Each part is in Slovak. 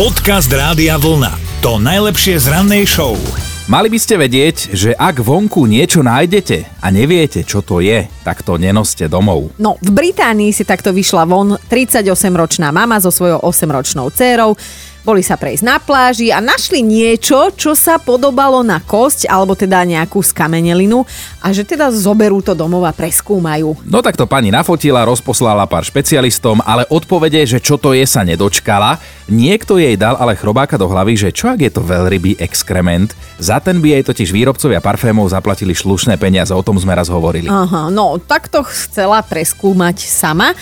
Podcast Rádia Vlna. To najlepšie z rannej show. Mali by ste vedieť, že ak vonku niečo nájdete a neviete, čo to je, tak to nenoste domov. No, v Británii si takto vyšla von 38-ročná mama so svojou 8-ročnou dcérou. Boli sa prejsť na pláži a našli niečo, čo sa podobalo na kosť alebo teda nejakú skamenelinu a že teda zoberú to domov a preskúmajú. No tak to pani nafotila, rozposlala pár špecialistom, ale odpovede, že čo to je, sa nedočkala. Niekto jej dal ale chrobáka do hlavy, že čo ak je to veľrybý exkrement. Za ten by jej totiž výrobcovia parfémov zaplatili slušné peniaze, o tom sme raz hovorili. Aha, no takto chcela preskúmať sama.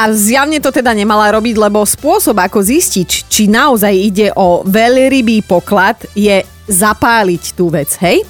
A zjavne to teda nemala robiť, lebo spôsob, ako zistiť, či naozaj ide o veľrybý poklad, je zapáliť tú vec, hej?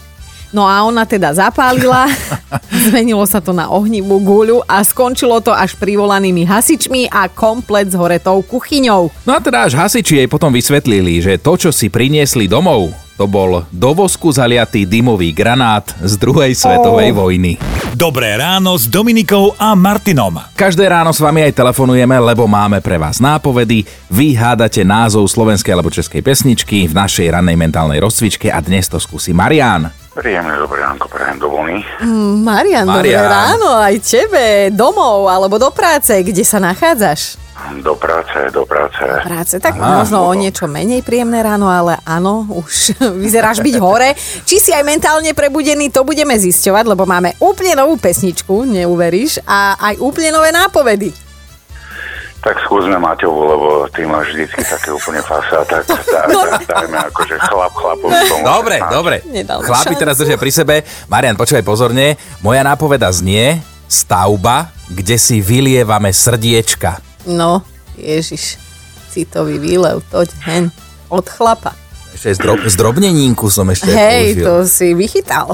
No a ona teda zapálila, zmenilo sa to na ohnivú guľu a skončilo to až privolanými hasičmi a komplet s horetou kuchyňou. No a teda až hasiči jej potom vysvetlili, že to, čo si priniesli domov, to bol do vosku zaliatý dymový granát z druhej svetovej oh. vojny. Dobré ráno s Dominikou a Martinom. Každé ráno s vami aj telefonujeme, lebo máme pre vás nápovedy. Vy hádate názov slovenskej alebo českej pesničky v našej rannej mentálnej rozcvičke a dnes to skúsi Marian. Príjemné dobré ránko, prajem do vlny. Mm, Marian, dobré Marian. ráno aj tebe, domov alebo do práce, kde sa nachádzaš? Do práce, do práce. Práce, tak Aha, možno o niečo menej príjemné ráno, ale áno, už vyzeráš byť hore. Či si aj mentálne prebudený, to budeme zisťovať, lebo máme úplne novú pesničku, neuveríš, a aj úplne nové nápovedy. Tak skúsme Maťovu, lebo ty máš vždycky také úplne fasa, tak dá, No. dá, dajme akože chlap chlapovi pomôže. Dobre, dobre. Chlapi teraz držia pri sebe. Marian, počúvaj pozorne. Moja nápoveda znie stavba, kde si vylievame srdiečka. No, ježiš, citový výlev, toď hen, od chlapa. Ešte z, drob, z drobnenínku som ešte Hej, použil. to si vychytal.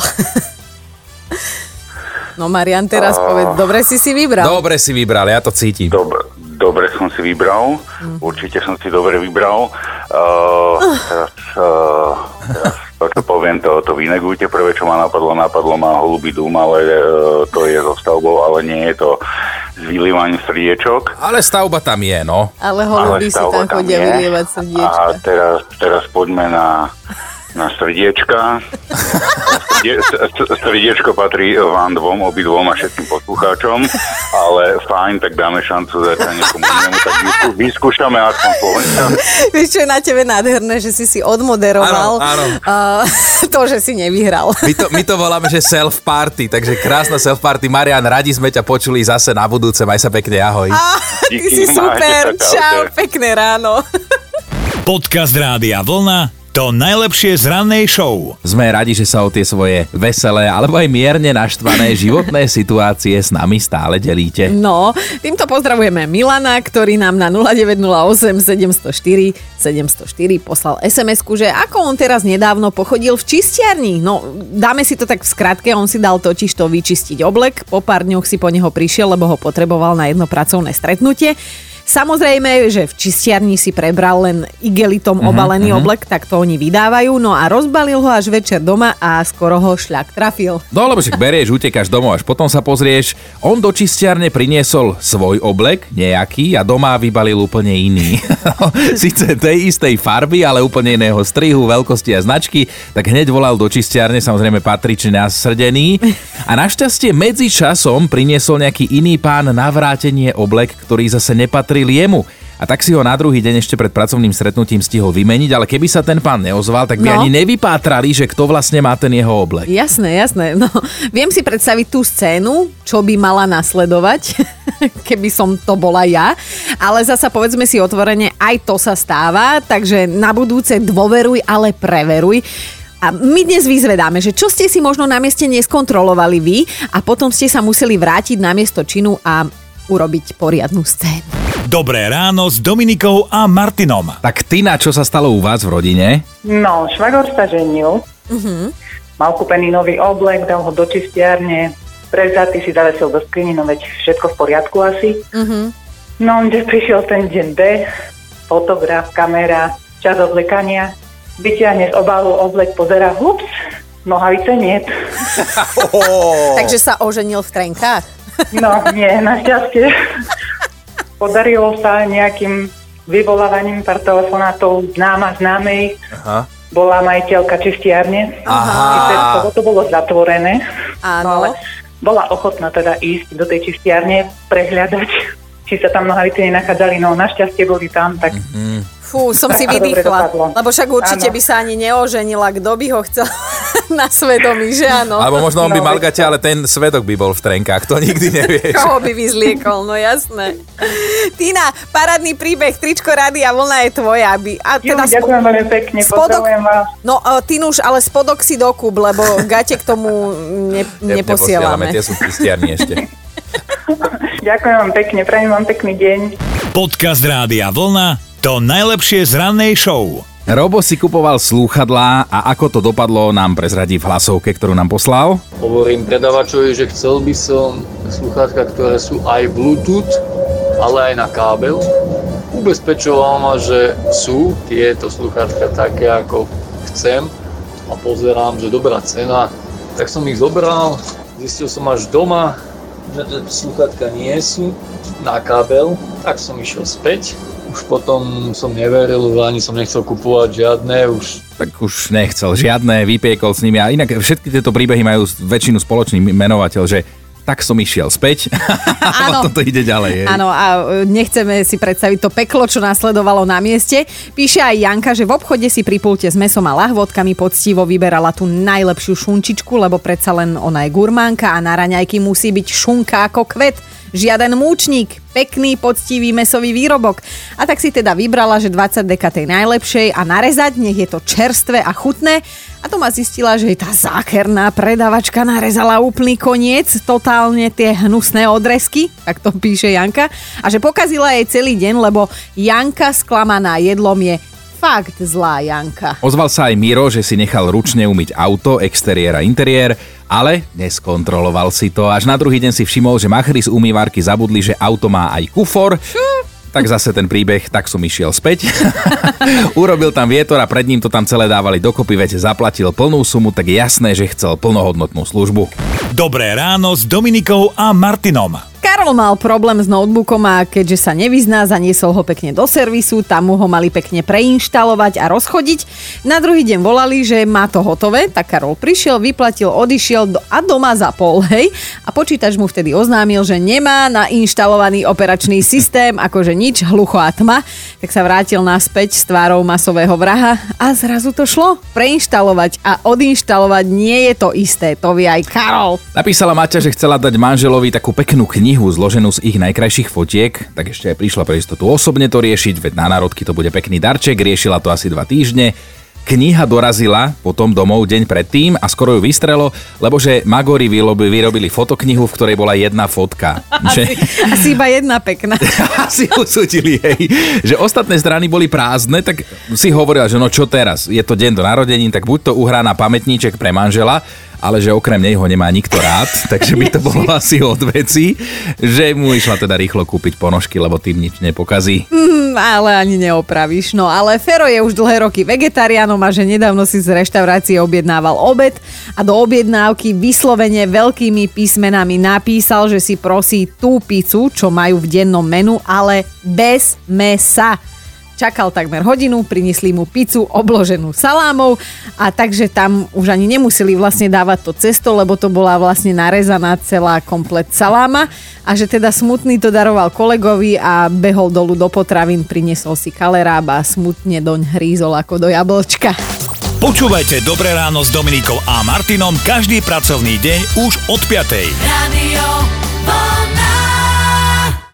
No Marian, teraz povedz, dobre si si vybral. Dobre si vybral, ja to cítim. Dobre, dobre som si vybral, Mm. určite som si dobre vybral. Uh, teraz, uh, teraz to, čo poviem, to, to vynegujte. Prvé, čo ma napadlo, napadlo ma holubý dúm, ale uh, to je so stavbou, ale nie je to s vylívaním srdiečok. Ale stavba tam je, no. Ale holuby si tam chodia vylievať srdiečka. A teraz, teraz poďme na, na srdiečka. Srdie- Srdiečko patrí vám dvom, obidvom a všetkým poslucháčom, ale fajn, tak dáme šancu zatiaľ niekomu inému, tak vyskú, vyskúšame aspoň Slovenska. Vieš, čo je na tebe nádherné, že si si odmoderoval Áno, áno. Uh, to, že si nevyhral. My to, my to voláme, že self-party, takže krásna self-party. Marian, radi sme ťa počuli zase na budúce. Maj sa pekne, ahoj. Á, ty Díky, si super, čau, pekné ráno. Podcast Rádia Vlna. To najlepšie z rannej show. Sme radi, že sa o tie svoje veselé alebo aj mierne naštvané životné situácie s nami stále delíte. No, týmto pozdravujeme Milana, ktorý nám na 0908 704 704 poslal sms že ako on teraz nedávno pochodil v čistiarni. No, dáme si to tak v skratke, on si dal totiž to vyčistiť oblek, po pár dňoch si po neho prišiel, lebo ho potreboval na jedno pracovné stretnutie. Samozrejme, že v čistiarni si prebral len igelitom obalený oblek, tak to oni vydávajú, no a rozbalil ho až večer doma a skoro ho šľak trafil. No lebo však berieš, utekáš domov, až potom sa pozrieš. On do čistiarne priniesol svoj oblek, nejaký, a doma vybalil úplne iný. Sice tej istej farby, ale úplne iného strihu, veľkosti a značky, tak hneď volal do čistiarne, samozrejme patrične nasrdený. A našťastie medzi časom priniesol nejaký iný pán navrátenie oblek, ktorý zase nepatril jemu. A tak si ho na druhý deň ešte pred pracovným stretnutím stihol vymeniť, ale keby sa ten pán neozval, tak by No. ani nevypátrali, že kto vlastne má ten jeho oblek. Jasné, jasné. No, viem si predstaviť tú scénu, čo by mala nasledovať, keby som to bola ja. Ale zasa povedzme si otvorene, aj to sa stáva, takže na budúce dôveruj, ale preveruj. A my dnes vyzvedáme, že čo ste si možno na mieste neskontrolovali vy a potom ste sa museli vrátiť na miesto činu a urobiť poriadnu scénu. Dobré ráno s Dominikou a Martinom. Tak Tina, čo sa stalo u vás v rodine? No, švagor sa ženil. Mal kúpený nový oblek, dal ho do čistiarne. Prevzatý si zavesil do skriny, no veď všetko v poriadku asi. No, kde prišiel ten deň D, fotograf, kamera, čas odlekania. Vyťahne z obalu oblek, pozera, hups, nohavice nie. Takže sa oženil v trenkách? No, nie, našťastie. Podarilo sa nejakým vyvolávaním pár telefonátov známa známej. Aha. Bola majiteľka čistiarne. Aha. Aha. to bolo zatvorené. Áno. No ale bola ochotná teda ísť do tej čistiarne, prehľadať, či sa tam nohavice nenachádzali. No našťastie boli tam, tak Fú, som si vydýchla. Lebo však určite Áno. by sa ani neoženila. Kto by ho chcel na svedomí, že áno? Alebo možno on by No, mal gate, ale ten svedok by bol v trenkách, to nikdy nevieš. Koho by vyzliekol, no jasné. Tina, parádny príbeh, tričko rady a vlna je tvoja. Aby, a Jo, teda ďakujem veľmi pekne, spodok, vás. no uh, Tinuš, ale spodok si dokúp, lebo gate k tomu ne, neposielame. Tie sú v ešte. Ďakujem vám pekne, prajem vám pekný deň. Podcast Rádia Vlna to najlepšie z rannej show. Robo si kupoval slúchadlá a ako to dopadlo nám prezradí v hlasovke, ktorú nám poslal. Hovorím predavačovi, že chcel by som sluchátka, ktoré sú aj Bluetooth, ale aj na kábel. Ubezpečoval ma, že sú tieto sluchátka také, ako chcem a pozerám, že dobrá cena. Tak som ich zobral, zistil som až doma, sluchátka nie sú na kábel, tak som išiel späť. Už potom som neveril, ani som nechcel kupovať žiadne, už Tak už nechcel žiadne, vypiekol s nimi a inak všetky tieto príbehy majú väčšinu spoločný menovateľ, že tak som išiel späť a Áno. potom to ide ďalej. Áno, a e, nechceme si predstaviť to peklo, čo nasledovalo na mieste. Píše aj Janka, že v obchode si pri pulte s mesom a lahvodkami poctivo vyberala tú najlepšiu šunčičku, lebo predsa len ona je gurmánka a na raňajky musí byť šunka ako kvet. Žiaden múčnik, pekný, poctivý mesový výrobok. A tak si teda vybrala, že 20 deka tej najlepšej a narezať, nech je to čerstvé a chutné. A to ma zistila, že tá zákerná predavačka narezala úplný koniec, totálne tie hnusné odresky, tak to píše Janka. A že pokazila jej celý deň, lebo Janka sklamaná jedlom je fakt zlá Janka. Ozval sa aj Miro, že si nechal ručne umyť auto, exteriér a interiér, ale neskontroloval si to. Až na druhý deň si všimol, že machry z umývarky zabudli, že auto má aj kufor. Tak zase ten príbeh, tak som išiel späť. Urobil tam vietor a pred ním to tam celé dávali dokopy, veď zaplatil plnú sumu, tak jasné, že chcel plnohodnotnú službu. Dobré ráno s Dominikou a Martinom. Karol mal problém s notebookom a keďže sa nevyzná, zaniesol ho pekne do servisu, tam mu ho mali pekne preinštalovať a rozchodiť. Na druhý deň volali, že má to hotové, tak Karol prišiel, vyplatil, odišiel a doma zapol, hej. A počítač mu vtedy oznámil, že nemá nainštalovaný operačný systém, akože nič, hlucho a tma. Tak sa vrátil naspäť s tvárou masového vraha a zrazu to šlo. Preinštalovať a odinštalovať nie je to isté, to vie aj Karol. Napísala Maťa, že chcela dať manželovi takú peknú knihu zloženú z ich najkrajších fotiek, tak ešte aj prišla pre istotu osobne to riešiť, veď na národky to bude pekný darček, riešila to asi dva týždne. Kniha dorazila potom domov deň predtým a skoro ju vystrelo, lebo že Magori vyrobili, vyrobili fotoknihu, v ktorej bola jedna fotka. Asi, Že, asi iba jedna pekná. asi usúdili jej, že ostatné strany boli prázdne, tak si hovorila, že no čo teraz, je to deň do narodenín, tak buď to uhrá na pamätníček pre manžela, ale že okrem nej ho nemá nikto rád, takže by to bolo asi od veci, že mu išla teda rýchlo kúpiť ponožky, lebo tým nič nepokazí. Mm, ale ani neopravíš. No ale Fero je už dlhé roky vegetariánom a že nedávno si z reštaurácie objednával obed a do objednávky vyslovene veľkými písmenami napísal, že si prosí tú pizzu, čo majú v dennom menu, ale bez mesa. Čakal takmer hodinu, priniesli mu pizzu obloženú salámou a takže tam už ani nemuseli vlastne dávať to cesto, lebo to bola vlastne narezaná celá komplet saláma a že teda smutný to daroval kolegovi a behol dolu do potravín, priniesol si kaleráb a smutne doň hrízol ako do jablčka. Počúvajte Dobré ráno s Dominikou a Martinom každý pracovný deň už od 5. Radio.